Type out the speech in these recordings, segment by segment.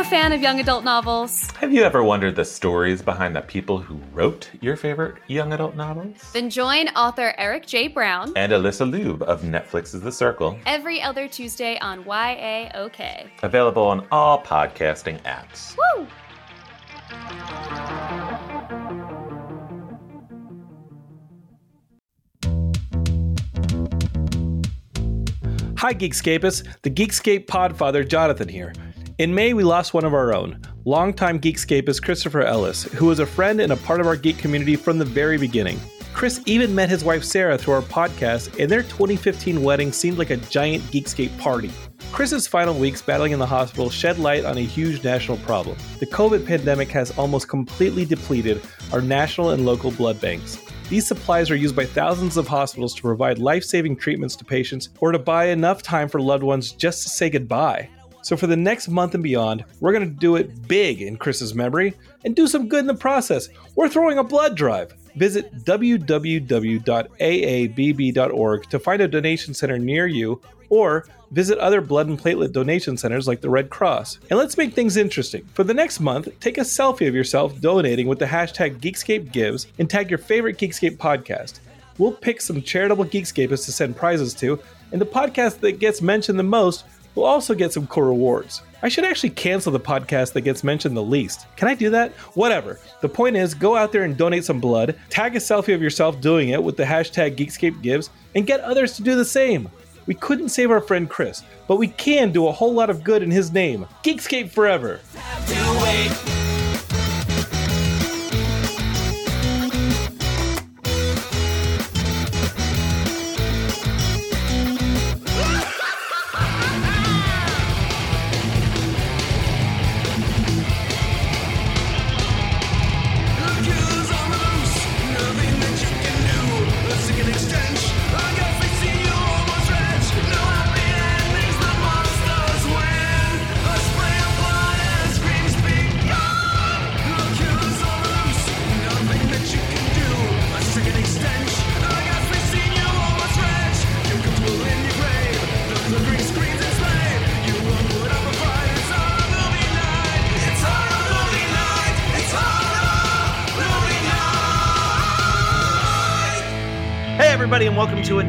you a fan of young adult novels? Have you ever wondered the stories behind the people who wrote your favorite young adult novels? Then join author Eric J. Brown And Alyssa Lube of Netflix's The Circle, every other Tuesday on YAOK. available on all podcasting apps. Woo! Hi, Geekscapists. The Geekscape Podfather, Jonathan here. In May, we lost one of our own, longtime Geekscapist Christopher Ellis, who was a friend and a part of our geek community from the very beginning. Chris even met his wife Sarah through our podcast, and their 2015 wedding seemed like a giant Geekscape party. Chris's final weeks battling in the hospital shed light on a huge national problem. The COVID pandemic has almost completely depleted our national and local blood banks. These supplies are used by thousands of hospitals to provide life saving treatments to patients or to buy enough time for loved ones just to say goodbye. So, for the next month and beyond, we're going to do it big in Chris's memory and do some good in the process. We're throwing a blood drive. Visit www.aabb.org to find a donation center near you or visit other blood and platelet donation centers like the Red Cross. And let's make things interesting. For the next month, take a selfie of yourself donating with the hashtag Geekscape Gives and tag your favorite Geekscape podcast. We'll pick some charitable Geekscapists to send prizes to, and the podcast that gets mentioned the most will also get some cool rewards. I should actually cancel the podcast that gets mentioned the least. Can I do that? Whatever. The point is, go out there and donate some blood, tag a selfie of yourself doing it with the hashtag Geekscape Gives, and get others to do the same. We couldn't save our friend Chris, but we can do a whole lot of good in his name. Geekscape forever!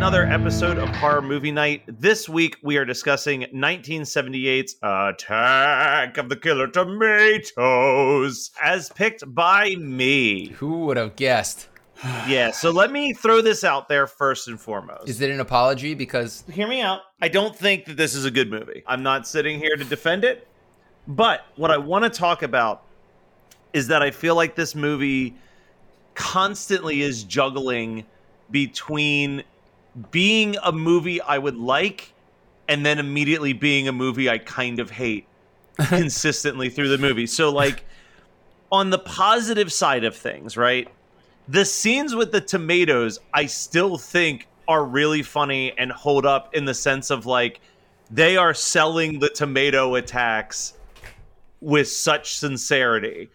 Another episode of Horror Movie Night. This week, we are discussing 1978's Attack of the Killer Tomatoes, as picked by me. Who would have guessed? Yeah, so let me throw this out there first and foremost. Is it an apology? Because Hear me out. I don't think that this is a good movie. I'm not sitting here to defend it, but what I want to talk about is that I feel like this movie constantly is juggling between being a movie I would like and then immediately being a movie I kind of hate consistently through the movie. So like on the positive side of things, right? The scenes with the tomatoes I still think are really funny and hold up in the sense of like they are selling the tomato attacks with such sincerity.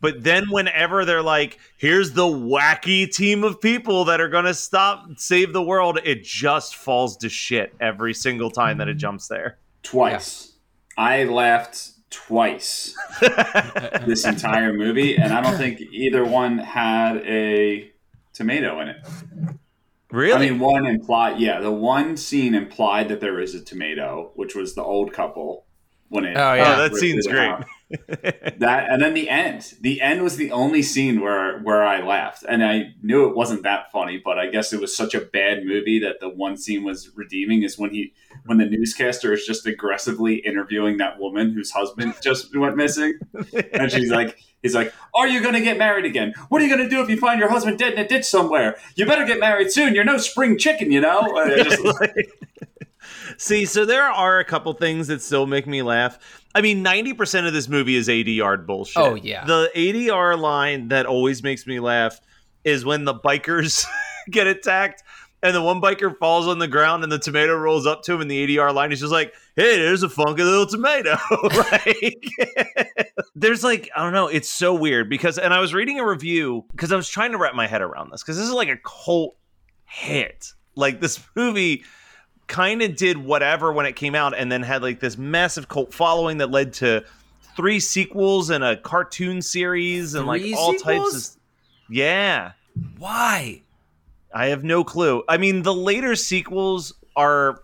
But then whenever they're like, here's the wacky team of people that are gonna stop save the world, it just falls to shit every single time that it mm-hmm. jumps there. twice. I laughed twice this entire movie, and I don't think either one had a tomato in it. Really? I mean, one implied, yeah, the one scene implied that there is a tomato, which was the old couple when it. Oh, yeah. Oh, that ripped scene's it great. that and then the end. The end was the only scene where where I laughed, and I knew it wasn't that funny, but I guess it was such a bad movie that the one scene was redeeming. Is when he when the newscaster is just aggressively interviewing that woman whose husband just went missing, and she's like. He's like, "Are you going to get married again? What are you going to do if you find your husband dead in a ditch somewhere? You better get married soon. You're no spring chicken, you know." And it just- See, so there are a couple things that still make me laugh. I mean, 90% of this movie is ADR bullshit. Oh, yeah. The ADR line that always makes me laugh is when the bikers get attacked and the one biker falls on the ground and the tomato rolls up to him and the ADR line is just like, hey, there's a funky little tomato. like, there's like, I don't know, it's so weird because, and I was reading a review because I was trying to wrap my head around this because this is like a cult hit. Like, this movie kind of did whatever when it came out and then had like this massive cult following that led to three sequels and a cartoon series and Three like all types of yeah Why? i have no clue i mean the later sequels are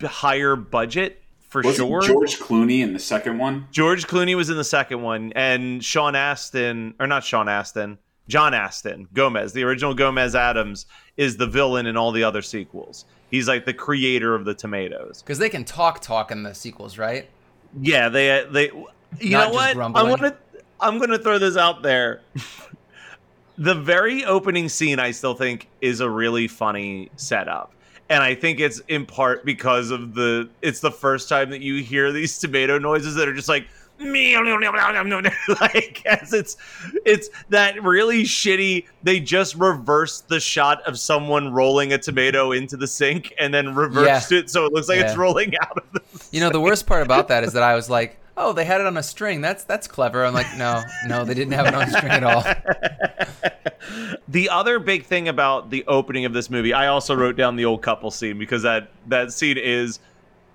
higher budget for Wasn't sure George Clooney in the second one? George Clooney was in the second one, and Sean Astin, or not Sean Astin, John Astin, Gomez, the original Gomez Addams, is the villain in all the other sequels. He's like the creator of the tomatoes. Because they can talk talk in the sequels, right? Yeah, they they. You Not know what? Grumbling. gonna I'm gonna throw this out there. the very opening scene, I still think, is a really funny setup. And I think it's in part because of the it's the first time that you hear these tomato noises that are just like like as it's it's that really shitty they just reversed the shot of someone rolling a tomato into the sink and then reversed it so it looks like it's rolling out of the You know, the worst part about that is that I was like, "Oh, they had it on a string. That's that's clever." I'm like, "No, no, they didn't have it on a string at all." The other big thing about the opening of this movie, I also wrote down the old couple scene because that that scene is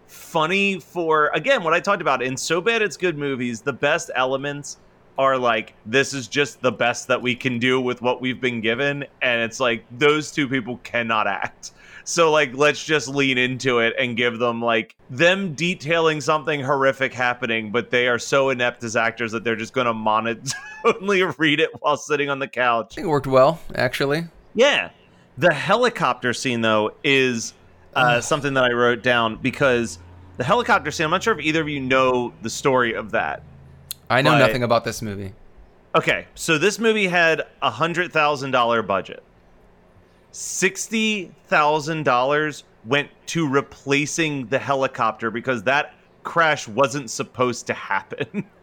funny for again what I talked about in so bad it's good movies. The best elements are like this is just the best that we can do with what we've been given, and it's like those two people cannot act. So like let's just lean into it and give them like them detailing something horrific happening, but they are so inept as actors that they're just gonna monotonely read it while sitting on the couch. I think it worked well, actually. Yeah. The helicopter scene, though, is uh, something that I wrote down because the helicopter scene, I'm not sure if either of you know the story of that. I know But- nothing about this movie. Okay, so this movie had a $100,000 budget. $60,000 went to replacing the helicopter because that crash wasn't supposed to happen.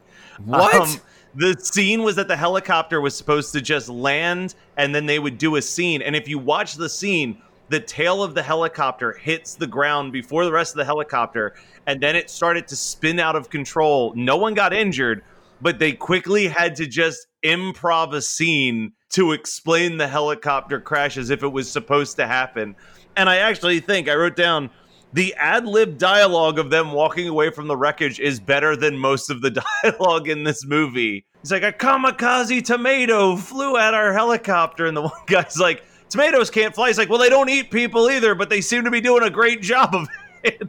What? Um, the scene was that the helicopter was supposed to just land and then they would do a scene. And if you watch the scene, the tail of the helicopter hits the ground before the rest of the helicopter. And then it started to spin out of control. No one got injured, but they quickly had to just improv a scene to explain the helicopter crash as if it was supposed to happen. And I actually think I wrote down the ad lib dialogue of them walking away from the wreckage is better than most of the dialogue in this movie. It's like, a kamikaze tomato flew at our helicopter. And the one guy's like, tomatoes can't fly. He's like, well, they don't eat people either, but they seem to be doing a great job of it.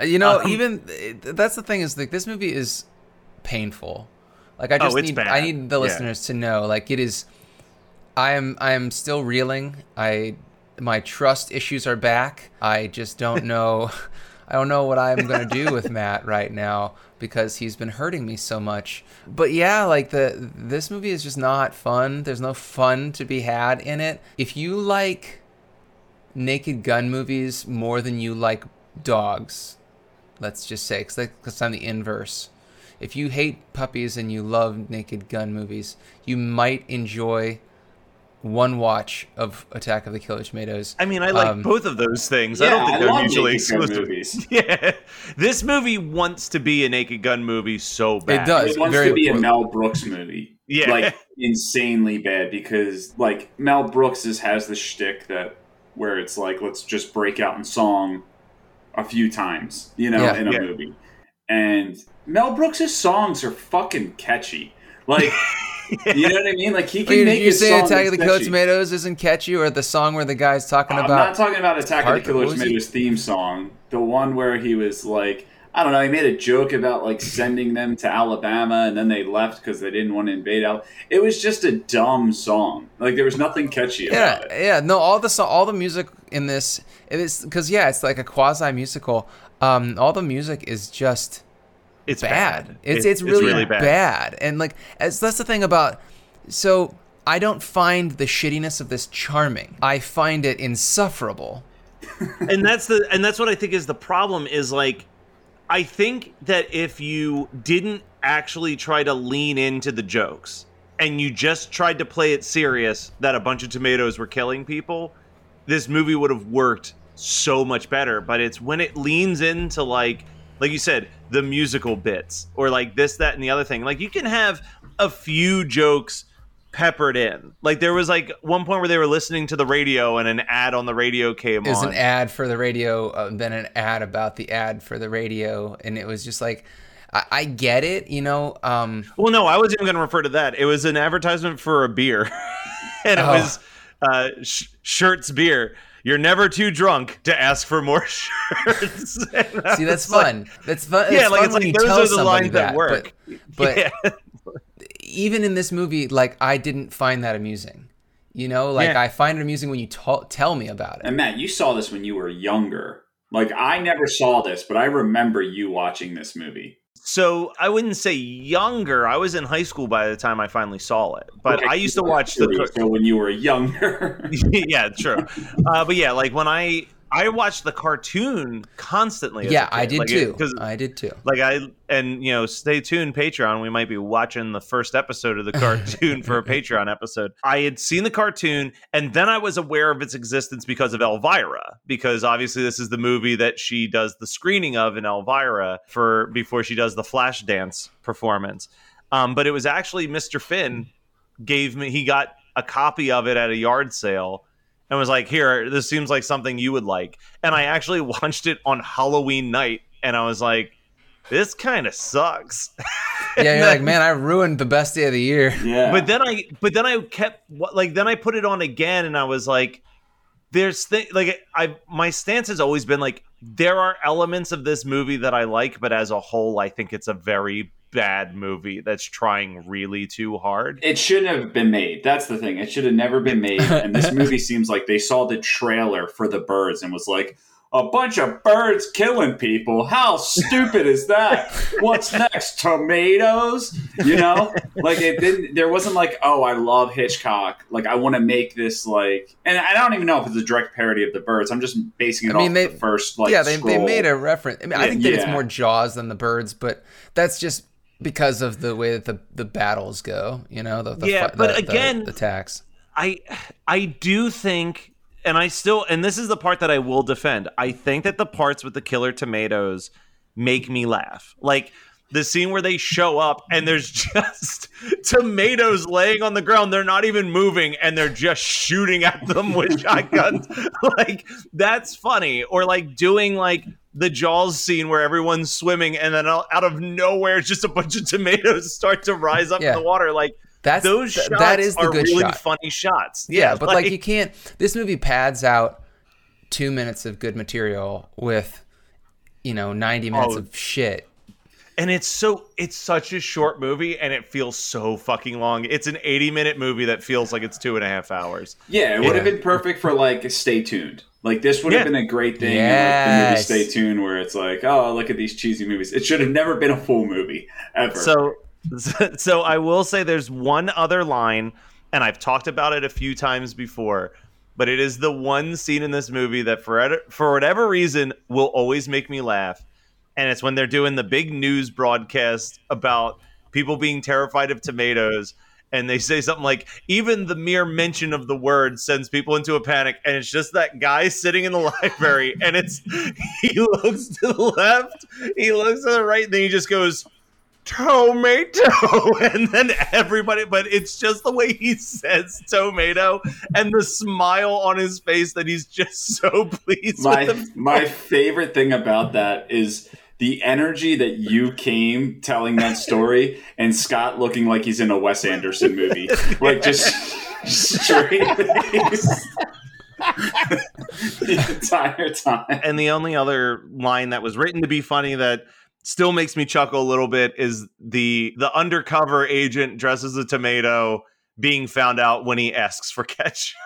Uh, You know, Um, even that's the thing is like this movie is painful. Like I just Oh, it's need bad. I need the Yeah. listeners to know like it is I am I am still reeling. I my trust issues are back. I just don't know I don't know what I'm going to do with Matt right now because he's been hurting me so much. But yeah, like the this movie is just not fun. There's no fun to be had in it. If you like Naked Gun movies more than you like dogs, let's just say, because I'm the inverse. If you hate puppies and you love Naked Gun movies, you might enjoy one watch of Attack of the Killer Tomatoes. I mean, I like Um, both of those things. I don't think I they're love mutually exclusive. movies. Yeah. This movie wants to be a Naked Gun movie so bad. It does. It wants very to be a important. Mel Brooks movie. Yeah. Like insanely bad because like Mel Brooks is, has the shtick that where it's like let's just break out in song a few times, you know, Yeah. in a Yeah. movie. And Mel Brooks' songs are fucking catchy. Like you know what I mean? Like he can Wait, make did you say Attack of the Killer. Tomatoes isn't catchy, or the song where the guy's talking about. I'm not talking about Attack of the Killer Tomatoes theme song. The one where he was like, I don't know. He made a joke about like sending them to Alabama, and then they left because they didn't want to invade Al. It was just a dumb song. Like there was nothing catchy Yeah, about it. yeah. No, all the so- all the music in this it is because yeah, it's like a quasi musical. Um, all the music is just It's bad. bad. It's, It- it's really, bad. bad. And like as that's the thing about so I don't find the shittiness of this charming. I find it insufferable. and that's the and that's what I think is the problem is like I think that if you didn't actually try to lean into the jokes and you just tried to play it serious that a bunch of tomatoes were killing people, this movie would have worked so much better. But it's when it leans into like like you said, the musical bits or like this, that, and the other thing. Like you can have a few jokes peppered in. Like there was like one point where they were listening to the radio and an ad on the radio came It was on. an ad for the radio, uh, then an ad about the ad for the radio, and it was just like I, I get it, you know. Um, Well, no, I wasn't even going to refer to that. It was an advertisement for a beer, and it Oh. was uh, sh- Shirts beer. You're never too drunk to ask for more shirts. And I see, that's was like- fun. that's fun. yeah, it's like fun it's when like you those tell are the lines that, work. But, but yeah. even in this movie, like I didn't find that amusing. You know, like Yeah. I find it amusing when you ta- tell me about it. And Matt, you saw this when you were younger. Like I never saw this, but I remember you watching this movie. So I wouldn't say younger. I was in high school by the time I finally saw it, but I used to watch the. so when you were younger. yeah, true. Uh, but yeah, like when I I watched the cartoon constantly. yeah, I did Like, too. 'cause I did too. like I and you know stay tuned Patreon we might be watching the first episode of the cartoon for a Patreon episode. I had seen the cartoon and then I was aware of its existence because of Elvira because obviously this is the movie that she does the screening of in Elvira for before she does the flash dance performance. Um, but it was actually Mr. Finn gave me he got a copy of it at a yard sale and was like, "Here, this seems like something you would like." And I actually watched it on Halloween night, and I was like, "This kind of sucks." Yeah, you're And like, man, I ruined the best day of the year. yeah. But then I, but then I kept what like then I put it on again, and I was like, "There's th- like I my stance has always been like there are elements of this movie that I like, but as a whole, I think it's a very bad movie that's trying really too hard." It shouldn't have been made. That's the thing. It should have never been made. And this movie seems like they saw the trailer for the birds and was like, a bunch of birds killing people. How stupid is that? What's next? Tomatoes? You know? Like it didn't there wasn't like, oh, I love Hitchcock. Like I want to make this like and I don't even know if it's a direct parody of the birds. I'm just basing it I mean, off they- the first like yeah, they, they made a reference. I mean, I think that it's more Jaws than the birds, but that's just because of the way that the, the battles go. You know, the, the Yeah, but again- the tax. I I do think and I still and this is the part that I will defend. I think that the parts with the killer tomatoes make me laugh. Like the scene where they show up and there's just tomatoes laying on the ground. They're not even moving and they're just shooting at them with shotguns. like that's funny. Or like doing like the Jaws scene where everyone's swimming and then out of nowhere just a bunch of tomatoes start to rise up Yeah. in the water. Like That's those th- shots that is the are good really shot. funny shots. Yeah, but like, you can't. This movie pads out two minutes of good material with, you know, ninety minutes Oh. of shit. And it's so it's such a short movie and it feels so fucking long. It's an 80 minute movie that feels like it's two and a half hours. Yeah, it would have been perfect for like stay tuned. Like this would have Yeah. been a great thing. Yes. The movie Stay Tuned, where it's like, oh, look at these cheesy movies. It should have never been a full movie ever. So so I will say there's one other line and I've talked about it a few times before, but it is the one scene in this movie that for for whatever reason will always make me laugh. And it's when they're doing the big news broadcast about people being terrified of tomatoes and they say something like even the mere mention of the word sends people into a panic and it's just that guy sitting in the library and it's he looks to the left he looks to the right and then he just goes tomato! And then everybody but it's just the way he says tomato and the smile on his face that he's just so pleased my with my favorite thing about that is the energy that you came telling that story, and Scott looking like he's in a Wes Anderson movie, like just straight the entire time. and the only other line that was written to be funny that still makes me chuckle a little bit is the the undercover agent dresses a tomato being found out when he asks for ketchup.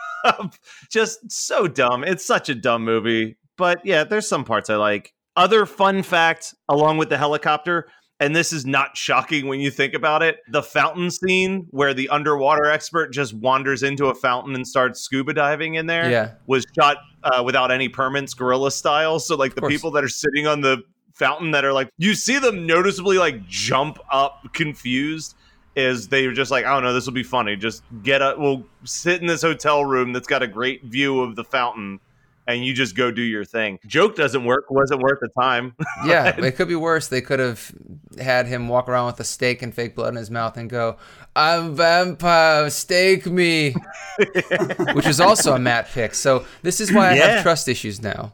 Just so dumb. It's such a dumb movie. But yeah, there's some parts I like. Other fun fact along with the helicopter, and this is not shocking when you think about it. The fountain scene where the underwater expert just wanders into a fountain and starts scuba diving in there Yeah. was shot uh, without any permits, guerrilla style. So like the people that are sitting on the fountain that are like you see them noticeably like jump up confused is they're just like I don't know this will be funny just get up we'll sit in this hotel room that's got a great view of the fountain and you just go do your thing joke doesn't work wasn't worth the time Yeah, it could be worse. They could have had him walk around with a steak and fake blood in his mouth and go, "I'm vampire, stake me," which is also a Matt pick. So this is why I Yeah. have trust issues now.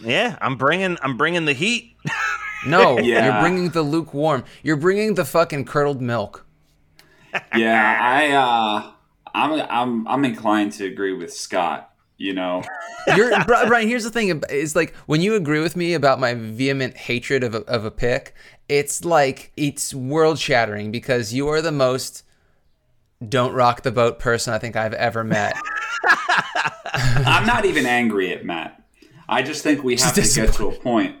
yeah I'm bringing I'm bringing the heat No, Yeah. you're bringing the lukewarm. You're bringing the fucking curdled milk. yeah, I uh, I'm I'm I'm inclined to agree with Scott. You know, You're Brian. Here's the thing: is like when you agree with me about my vehement hatred of a, of a pick, it's like it's world shattering because you are the most don't rock the boat person I think I've ever met. I'm not even angry at Matt. I just think we have to get to a point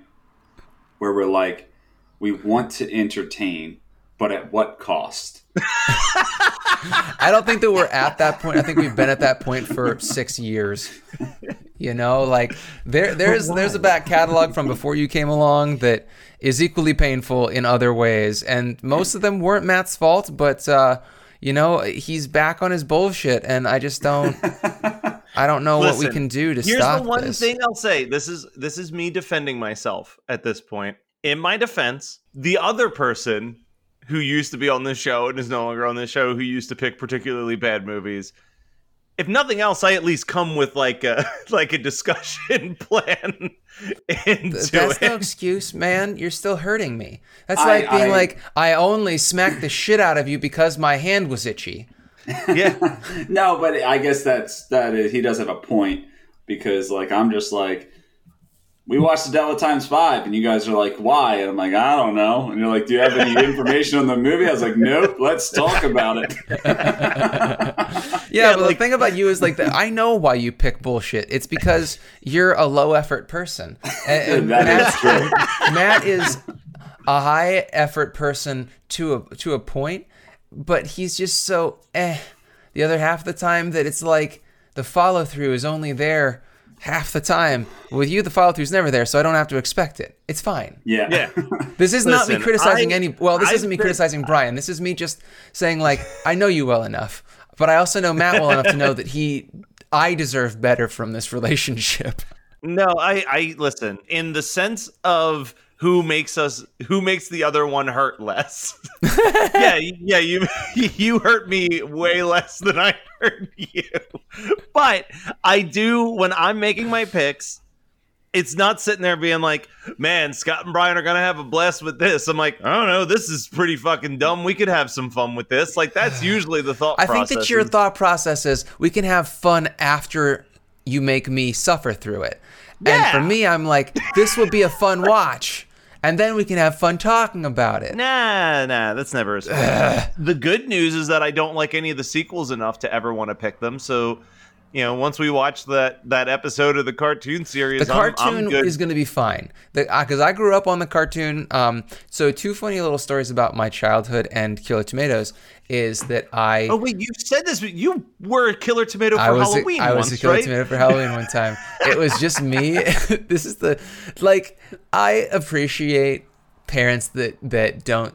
where we're like, we want to entertain, but at what cost? I don't think that we're at that point. I think we've been at that point for six years. You know, like there there's there's a back catalog from before you came along that is equally painful in other ways, and most of them weren't Matt's fault, but uh, you know he's back on his bullshit, and I just don't. I don't know what we can do to Here's stop Here's the one this. thing I'll say. This is this is me defending myself at this point. In my defense, the other person who used to be on this show and is no longer on this show, who used to pick particularly bad movies, if nothing else, I at least come with like a like a discussion plan into That's it. no excuse, man. You're still hurting me. That's I- like being I- like, I only smacked the shit out of you because my hand was itchy. yeah, No, but I guess that's that is he does have a point because like I'm just like we watched the Della Times Five and you guys are like, why? And I'm like, I don't know. And you're like, Do you have any information on the movie? I was like, Nope, let's talk about it. Yeah, but like- the thing about you is like that. I know why you pick bullshit. It's because you're a low effort person. And, and That Matt, is true. Matt is a high effort person to a to a point, but he's just so eh. The other half of the time that it's like the follow through is only there half the time. With you, the follow through is never there, so I don't have to expect it. It's fine. Yeah. yeah. This is not me criticizing I- any. Well, this I've isn't me been- criticizing Brian. This is me just saying like I know you well enough, but I also know Matt well enough to know that he, I deserve better from this relationship. No, I, I listen in the sense of who makes us who makes the other one hurt less. yeah, yeah, you you hurt me way less than I hurt you. But I do when I'm making my picks, it's not sitting there being like, man, Scott and Brian are gonna have a blast with this. I'm like, I don't know, this is pretty fucking dumb. We could have some fun with this. Like that's usually the thought process. I think that your thought process is we can have fun after you make me suffer through it. And for me, I'm like, this will be a fun watch. And then we can have fun talking about it. Nah, nah, that's never as fun. the good news is that I don't like any of the sequels enough to ever want to pick them. So, you know, once we watch that that episode of the cartoon series, The I'm- I'm, cartoon good. is going to be fine. Because I grew up on the cartoon. Um, so, two funny little stories about my childhood and Killer Tomatoes is that I. oh wait, you said this. but You were a killer tomato for I was Halloween a, I once, was a killer right? tomato for Halloween one time. It was just me. this is the like I appreciate parents that that don't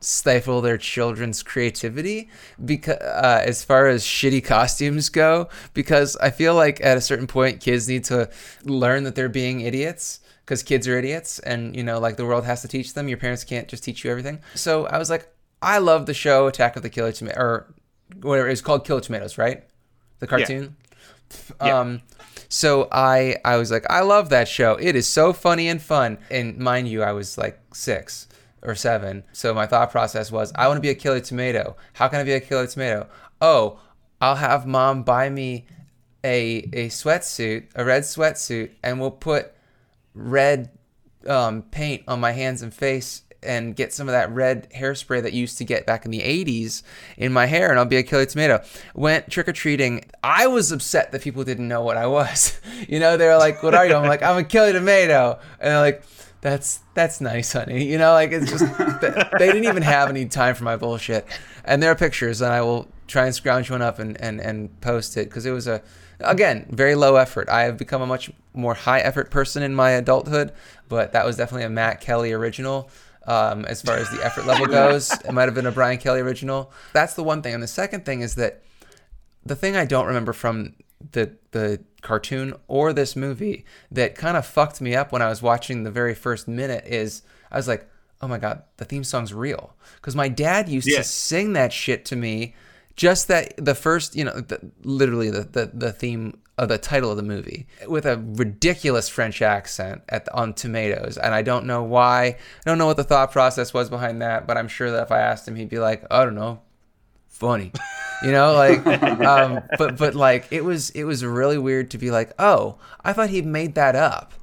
stifle their children's creativity because uh, as far as shitty costumes go because I feel like at a certain point kids need to learn that they're being idiots because kids are idiots and you know like the world has to teach them your parents can't just teach you everything so I was like I love the show Attack of the Killer Tomato or whatever it's called Killer Tomatoes right the cartoon Yeah. um so I I was like I love that show. It is so funny and fun. And mind you, I was like 6 or 7. So my thought process was I want to be a killer tomato. How can I be a killer tomato? Oh, I'll have mom buy me a a sweatsuit, a red sweatsuit and we'll put red um, paint on my hands and face and get some of that red hairspray that used to get back in the 80s in my hair and I'll be a killer tomato. Went trick or treating. I was upset that people didn't know what I was. you know, they were like, What are you? I'm like, I'm a killer tomato. And they're like, that's that's nice, honey. You know, like it's just they didn't even have any time for my bullshit. And there are pictures, and I will try and scrounge one up and and and post it because it was a again very low effort. I have become a much more high effort person in my adulthood, but that was definitely a Matt Kelly original. Um, as far as the effort level goes, it might have been a Brian Kelly original. That's the one thing. And the second thing is that the thing I don't remember from the the cartoon or this movie that kind of fucked me up when I was watching the very first minute is I was like, oh my god, the theme song's real because my dad used to sing that shit to me. Just that the first, you know, the, literally the, the the theme of the title of the movie with a ridiculous French accent at the, on tomatoes, and I don't know why. I don't know what the thought process was behind that, but I'm sure that if I asked him, he'd be like, I don't know, funny you know like um but but like it was it was really weird to be like oh i thought he made that up.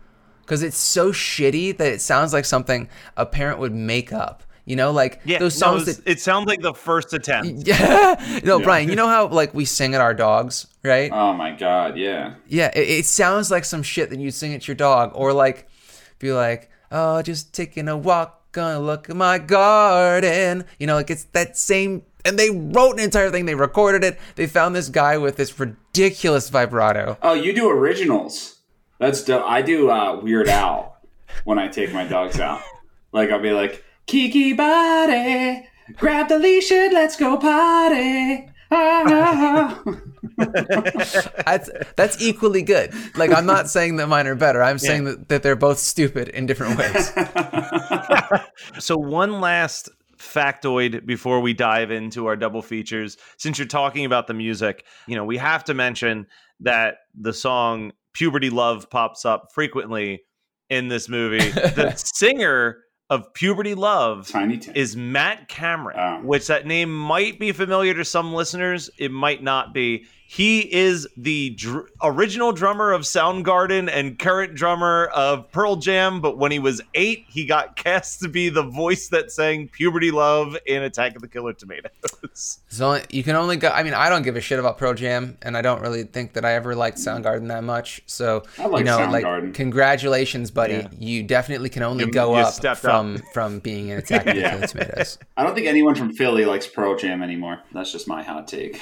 Because it's so shitty that it sounds like something a parent would make up. You know like Yeah, those no, songs it, that it sounds like the first attempt. yeah. No brian you know how like we sing at our dogs right? Oh my god, yeah. yeah it, it sounds like some shit that you sing at your dog or like be like oh just taking a walk gonna look at my garden. You know like it's that same and they wrote an entire thing they recorded it they found this guy with this ridiculous vibrato Oh, you do originals. That's dope. I do uh, Weird Al when I take my dogs out. Like I'll be like, Kiki body, grab the leash and let's go potty. Ah. that's that's equally good like i'm not saying that mine are better i'm saying that, that they're both stupid in different ways So one last factoid before we dive into our double features. Since you're talking about the music, you know, we have to mention that the song Puberty Love pops up frequently in this movie. the singer of Puberty Love Tiny is Matt Cameron, Oh. which that name might be familiar to some listeners. It might not be. He is the dr- original drummer of Soundgarden and current drummer of Pearl Jam. But when he was eight, he got cast to be the voice that sang Puberty Love in Attack of the Killer Tomatoes. so you can only go i mean i don't give a shit about Pearl jam and i don't really think that i ever liked soundgarden that much so I like you know Soundgarden. like congratulations buddy Yeah. you definitely can only You- go you up stepped from from being in attack of the Yeah. Killer tomatoes I don't think anyone from Philly likes Pearl Jam anymore. That's just my hot take.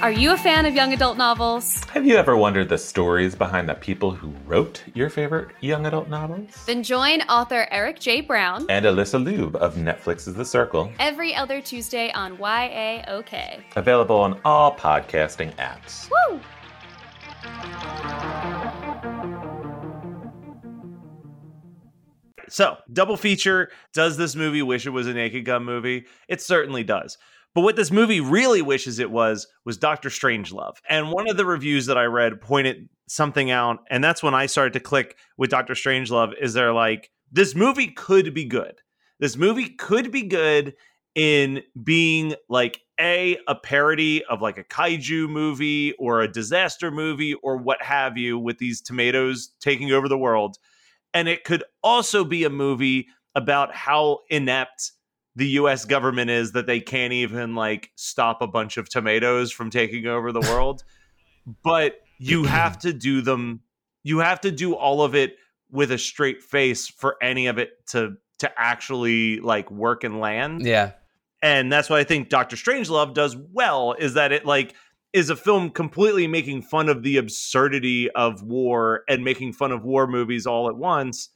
Are you a fan of young adult novels? Have you ever wondered the stories behind the people who wrote your favorite young adult novels? Then join author Eric J. Brown And Alyssa Lube of Netflix's The Circle, every other Tuesday on YAOK. available on all podcasting apps. Woo! So, double feature. Does this movie wish it was a Naked Gun movie? It certainly does. But what this movie really wishes it was was Doctor Strangelove. And one of the reviews that I read pointed something out, and that's when I started to click with Doctor Strangelove. Is they're like, this movie could be good. This movie could be good in being like a a parody of like a kaiju movie or a disaster movie or what have you with these tomatoes taking over the world and it could also be a movie about how inept the US government is that they can't even like stop a bunch of tomatoes from taking over the world. But you have to do them you have to do all of it with a straight face for any of it to to actually like work and land. Yeah. And that's what I think Doctor Strangelove does well is that it like is a film completely making fun of the absurdity of war and making fun of war movies all at once,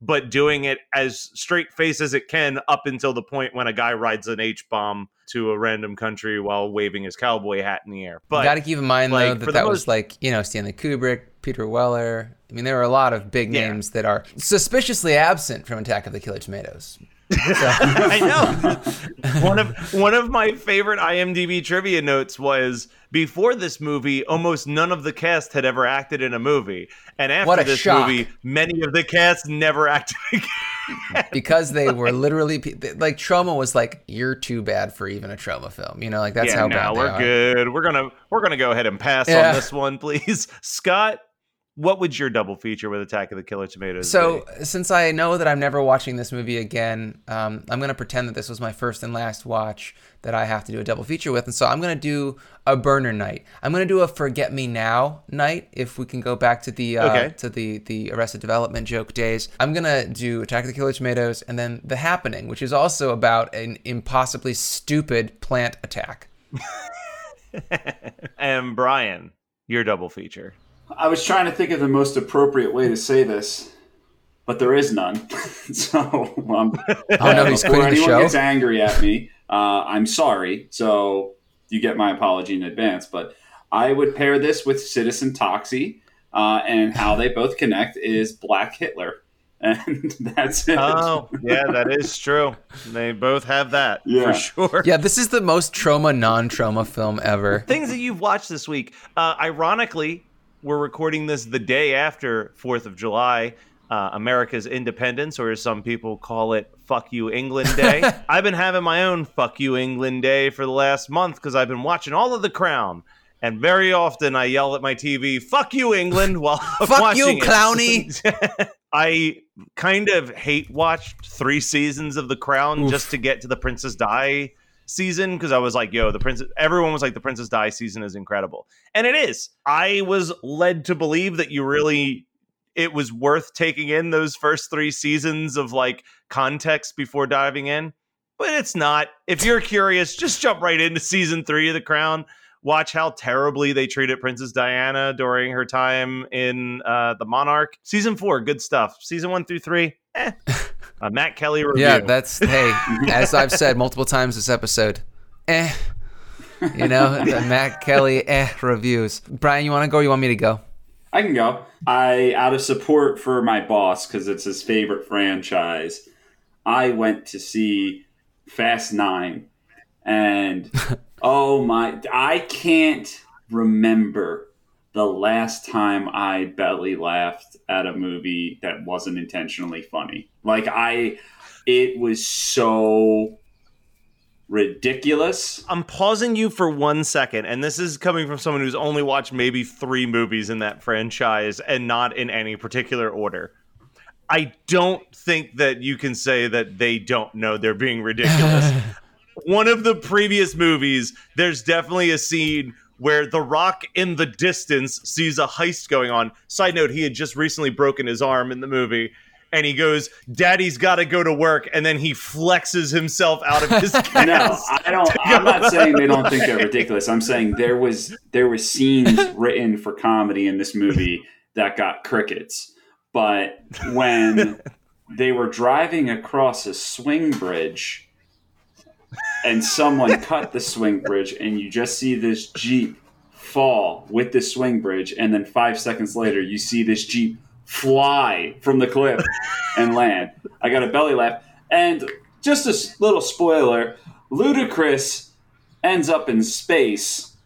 but doing it as straight face as it can up until the point when a guy rides an H bomb to a random country while waving his cowboy hat in the air. But you got to keep in mind like, though that that was like you know Stanley Kubrick, Peter Weller. I mean, there were a lot of big Yeah. names that are suspiciously absent from Attack of the Killer Tomatoes. I know. one of one of my favorite IMDb trivia notes was before this movie, almost none of the cast had ever acted in a movie, and after this shock. movie, many of the cast never acted again. because they were literally like trauma was like you're too bad for even a trauma film. You know, like that's yeah, how no, bad we're good. We're gonna we're gonna go ahead and pass Yeah. on this one, please. Scott, what would your double feature with Attack of the Killer Tomatoes? So, be? since I know that I'm never watching this movie again, um, I'm going to pretend that this was my first and last watch that I have to do a double feature with. And so I'm going to do a burner night. I'm going to do a forget me now night if we can go back to the uh, Okay. to the the Arrested Development joke days. I'm going to do Attack of the Killer Tomatoes and then The Happening, which is also about an impossibly stupid plant attack. and Brian, your double feature. I was trying to think of the most appropriate way to say this, but there is none. so, um, Oh no, he's before quitting the anyone show. gets angry at me, uh, I'm sorry. So you get my apology in advance. But I would pair this with Citizen Toxie, uh, and how they both connect is Black Hitler, and that's it. Oh, yeah, that is true. They both have that Yeah. for sure. Yeah, this is the most trauma non-trauma film ever. Things that you've watched this week. Uh, ironically, we're recording this the day after Fourth of July, uh, America's independence, or as some people call it, "Fuck You England Day." I've been having my own "Fuck You England Day" for the last month because I've been watching all of The Crown, and very often I yell at my TV, "Fuck you, England!" while Fuck you, clowny. I kind of hate watched three seasons of The Crown Oof. just to get to the Princess Di season because I was like, yo, the princess everyone was like the Princess Di season is incredible. And it is. I was led to believe that you really it was worth taking in those first 3 seasons of like context before diving in, but it's not. If you're curious, just jump right into season 3 of The Crown. Watch how terribly they treated Princess Diana during her time in uh, The Monarch. Season 4, good stuff. Season 1 through 3, eh. A Matt Kelly review. Yeah, that's hey. As I've said multiple times this episode, eh. You know the Matt Kelly eh reviews. Brian, you want to go? or You want me to go? I can go. I, out of support for my boss, because it's his favorite franchise, I went to see Fast Nine. And oh my, I can't remember the last time I belly laughed at a movie that wasn't intentionally funny. Like, I, it was so ridiculous. I'm pausing you for one second, and this is coming from someone who's only watched maybe three movies in that franchise and not in any particular order. I don't think that you can say that they don't know they're being ridiculous. One of the previous movies, there's definitely a scene where The Rock in the distance sees a heist going on. Side note, he had just recently broken his arm in the movie. And he goes, Daddy's got to go to work. And then he flexes himself out of his cast. No, I don't. I'm not saying they don't think they're ridiculous. I'm saying there was there was scenes written for comedy in this movie that got crickets. But when they were driving across a swing bridge, and someone cut the swing bridge, and you just see this jeep fall with the swing bridge, and then five seconds later, you see this jeep fly from the cliff and land. I got a belly laugh. And just a little spoiler Ludacris ends up in space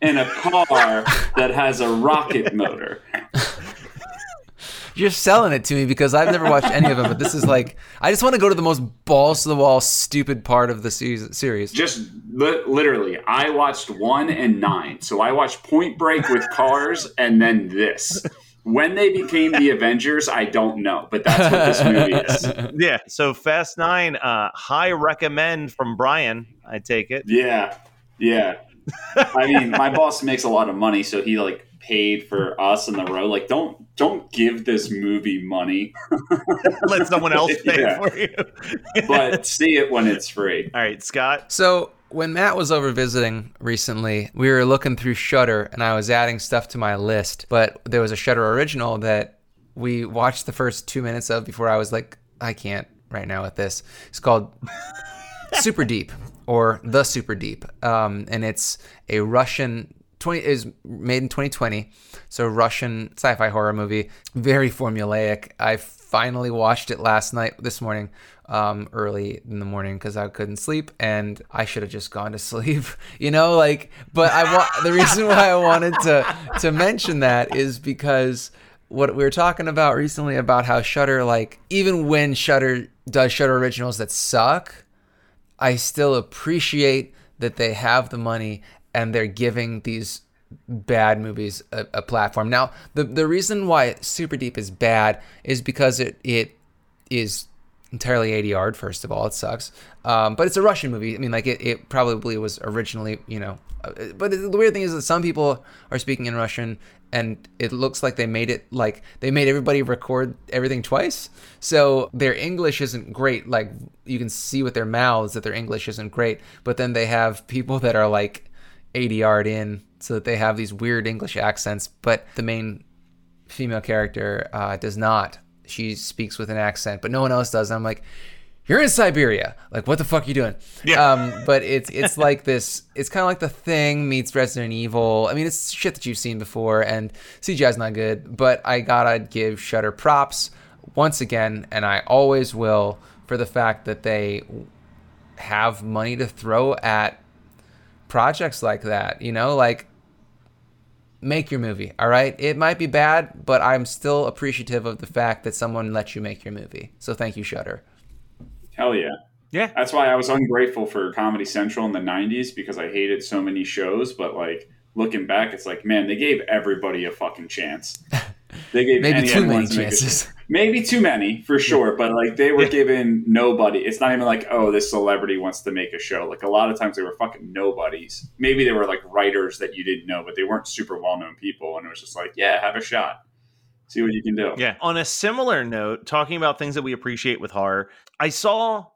in a car that has a rocket motor. You're selling it to me because I've never watched any of them. But this is like, I just want to go to the most balls to the wall, stupid part of the series. Just li- literally, I watched one and nine. So I watched Point Break with cars and then this. When they became the Avengers, I don't know, but that's what this movie is. yeah. So Fast Nine, uh, high recommend from Brian. I take it. Yeah, yeah. I mean, my boss makes a lot of money, so he like paid for us in the row. Like, don't don't give this movie money, Let someone else pay Yeah. for you. but see it when it's free. All right, Scott. So when Matt was over visiting recently, we were looking through Shudder, and I was adding stuff to my list. But there was a Shudder original that we watched the first two minutes of before I was like, I can't right now with this. It's called Super Deep or The Super Deep, um, and it's a Russian. 20 is made in 2020 so russian sci-fi horror movie very formulaic. I finally watched it last night this morning um, early in the morning because I couldn't sleep and I should have just gone to sleep, you know, like, but I want, the reason why I wanted to, to mention that is because what we were talking about recently about how Shudder, like, even when Shudder does Shudder originals that suck, I still appreciate that they have the money and they're giving these bad movies a, a, platform. Now, the the reason why Super Deep is bad is because it it is entirely ADR. First of all, it sucks. Um, but it's a Russian movie. I mean, like it, it probably was originally, you know. Uh, but the weird thing is that some people are speaking in Russian, and it looks like they made it like they made everybody record everything twice. So their English isn't great. Like you can see with their mouths that their English isn't great. But then they have people that are like ADR'd in, so that they have these weird English accents. But the main female character uh, does not she speaks with an accent, but no one else does. And I'm like, you're in Siberia. Like, what the fuck are you doing? Yeah. Um, but it's it's like this. It's kind of like the thing meets Resident Evil. I mean, it's shit that you've seen before, and CGI's not good. But I gotta give Shudder props once again, and I always will for the fact that they have money to throw at projects like that. You know, like make your movie. All right. It might be bad, but I'm still appreciative of the fact that someone let you make your movie. So thank you, Shudder. Hell yeah. Yeah. That's why I was ungrateful for Comedy Central in the 90s because I hated so many shows. But like looking back, it's like, man, they gave everybody a fucking chance. They gave maybe too many chances. Maybe too many for sure, but like they were given nobody. It's not even like oh, this celebrity wants to make a show. Like a lot of times they were fucking nobodies. Maybe they were like writers that you didn't know, but they weren't super well known people. And it was just like, yeah, have a shot, see what you can do. Yeah. On a similar note, talking about things that we appreciate with horror, I saw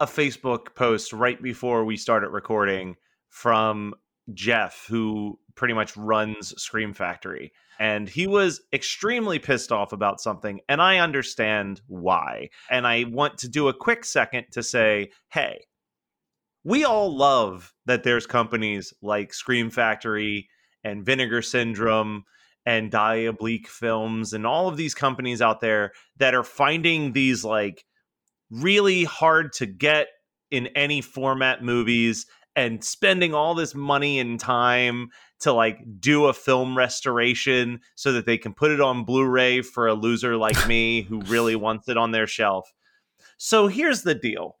a Facebook post right before we started recording from Jeff, who pretty much runs Scream Factory and he was extremely pissed off about something and i understand why and i want to do a quick second to say hey we all love that there's companies like scream factory and vinegar syndrome and diabolique films and all of these companies out there that are finding these like really hard to get in any format movies and spending all this money and time to like do a film restoration so that they can put it on Blu-ray for a loser like me who really wants it on their shelf. So here's the deal.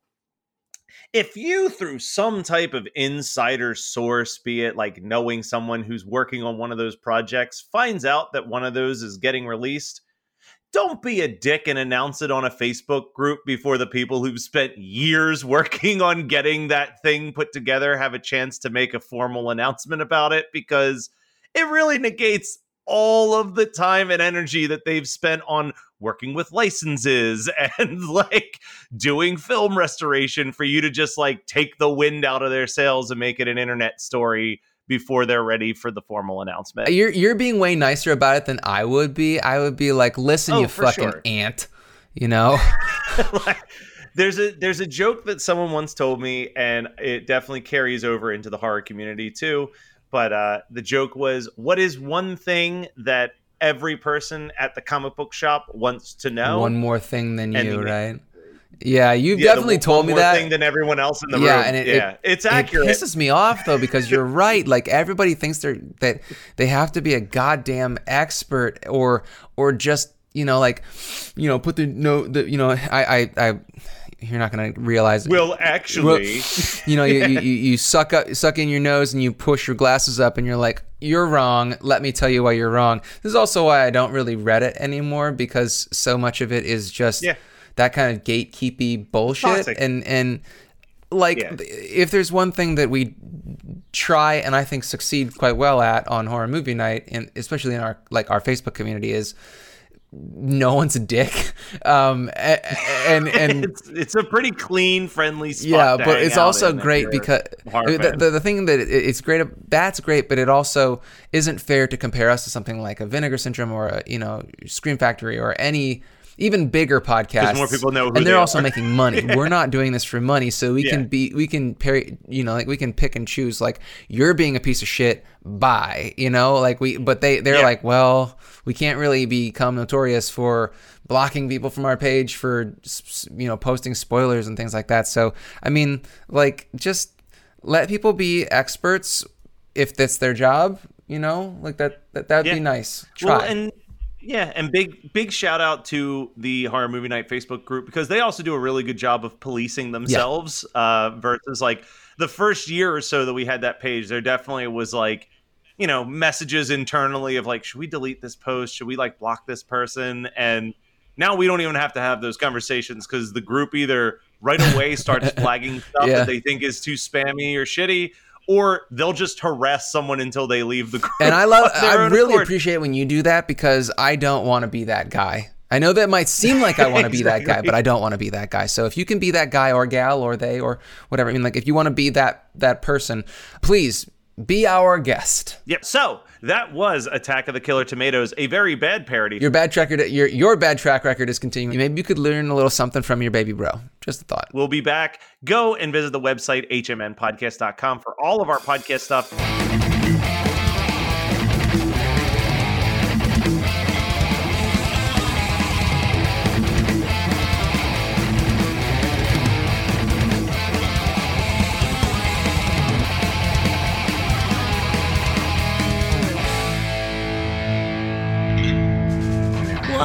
If you through some type of insider source, be it like knowing someone who's working on one of those projects, finds out that one of those is getting released, don't be a dick and announce it on a Facebook group before the people who've spent years working on getting that thing put together have a chance to make a formal announcement about it because it really negates all of the time and energy that they've spent on working with licenses and like doing film restoration for you to just like take the wind out of their sails and make it an internet story before they're ready for the formal announcement. You're you're being way nicer about it than I would be. I would be like, "Listen, oh, you fucking sure. ant," you know. like, there's a there's a joke that someone once told me, and it definitely carries over into the horror community too. But uh, the joke was, "What is one thing that every person at the comic book shop wants to know?" One more thing than and you, right? Yeah, you've yeah, definitely told me that thing than everyone else in the yeah, room. And it, yeah, it, it's accurate. It pisses me off though because you're right. Like everybody thinks they're that they have to be a goddamn expert or or just you know like you know put the no the you know I I. I you're not gonna realize. Well, actually, you know, you, you, you suck up, suck in your nose, and you push your glasses up, and you're like, "You're wrong." Let me tell you why you're wrong. This is also why I don't really Reddit anymore because so much of it is just yeah that kind of gatekeepy bullshit. Toxic. And and like yeah. if there's one thing that we try and I think succeed quite well at on horror movie night, and especially in our like our Facebook community, is no one's a dick. Um, and and it's it's a pretty clean, friendly spot. yeah, but it's also great because the, the, the thing that it, it's great that's great, but it also isn't fair to compare us to something like a Vinegar Syndrome or a you know Scream Factory or any even bigger podcasts. more people know and they're they also making money. We're not doing this for money, so we Yeah. can be we can parry you know like we can pick and choose. Like you're being a piece of shit. Bye. You know like we but they they're Yeah. like well we can't really become notorious for blocking people from our page for you know posting spoilers and things like that so i mean like just let people be experts if that's their job you know like that that that'd Yeah. be nice try Well, and yeah, and big big shout out to the Horror Movie Night Facebook group because they also do a really good job of policing themselves. Uh, versus like the first year or so that we had that page, there definitely was like, you know, messages internally of like, should we delete this post? Should we like block this person? And now we don't even have to have those conversations because the group either right away starts flagging stuff Yeah. that they think is too spammy or shitty. Or they'll just harass someone until they leave the group. and i love i really accord. appreciate when you do that because i don't want to be that guy I know that might seem like I want to be that guy, but I don't want to be that guy. So if you can be that guy or gal or they or whatever, I mean, like if you want to be that that person, please be our guest. Yep. So that was Attack of the Killer Tomatoes, a very bad parody. Your bad track record, your your bad track record is continuing. Maybe you could learn a little something from your baby bro. Just a thought. We'll be back. Go and visit the website, hmnpodcast.com, for all of our podcast stuff.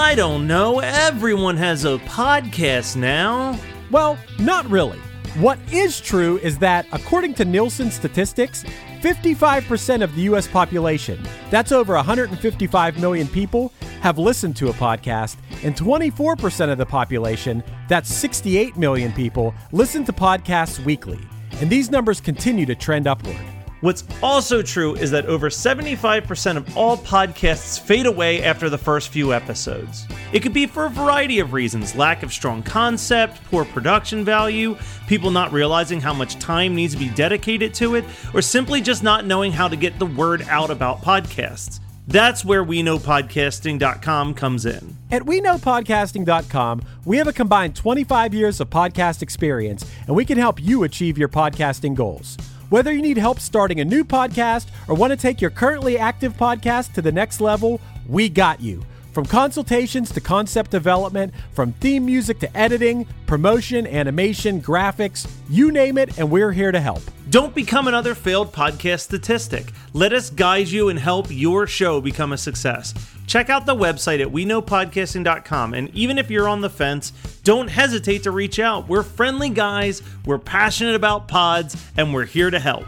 I don't know. Everyone has a podcast now. Well, not really. What is true is that, according to Nielsen statistics, 55% of the U.S. population, that's over 155 million people, have listened to a podcast, and 24% of the population, that's 68 million people, listen to podcasts weekly. And these numbers continue to trend upward. What's also true is that over 75% of all podcasts fade away after the first few episodes. It could be for a variety of reasons lack of strong concept, poor production value, people not realizing how much time needs to be dedicated to it, or simply just not knowing how to get the word out about podcasts. That's where we know podcasting.com comes in. At WeKnowPodcasting.com, we have a combined 25 years of podcast experience, and we can help you achieve your podcasting goals. Whether you need help starting a new podcast or want to take your currently active podcast to the next level, we got you. From consultations to concept development, from theme music to editing, promotion, animation, graphics, you name it, and we're here to help. Don't become another failed podcast statistic. Let us guide you and help your show become a success. Check out the website at weknowpodcasting.com. And even if you're on the fence, don't hesitate to reach out. We're friendly guys, we're passionate about pods, and we're here to help.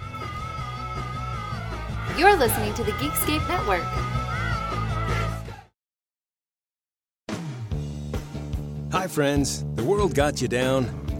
You're listening to the Geekscape Network. Hi, friends. The world got you down.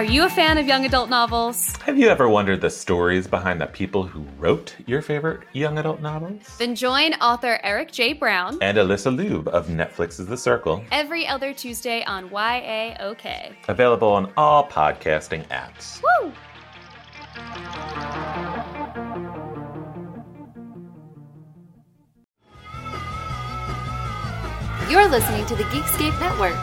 Are you a fan of young adult novels? Have you ever wondered the stories behind the people who wrote your favorite young adult novels? Then join author Eric J. Brown And Alyssa Lube of Netflix's The Circle, every other Tuesday on YAOK. available on all podcasting apps. Woo! You're listening to the Geekscape Network.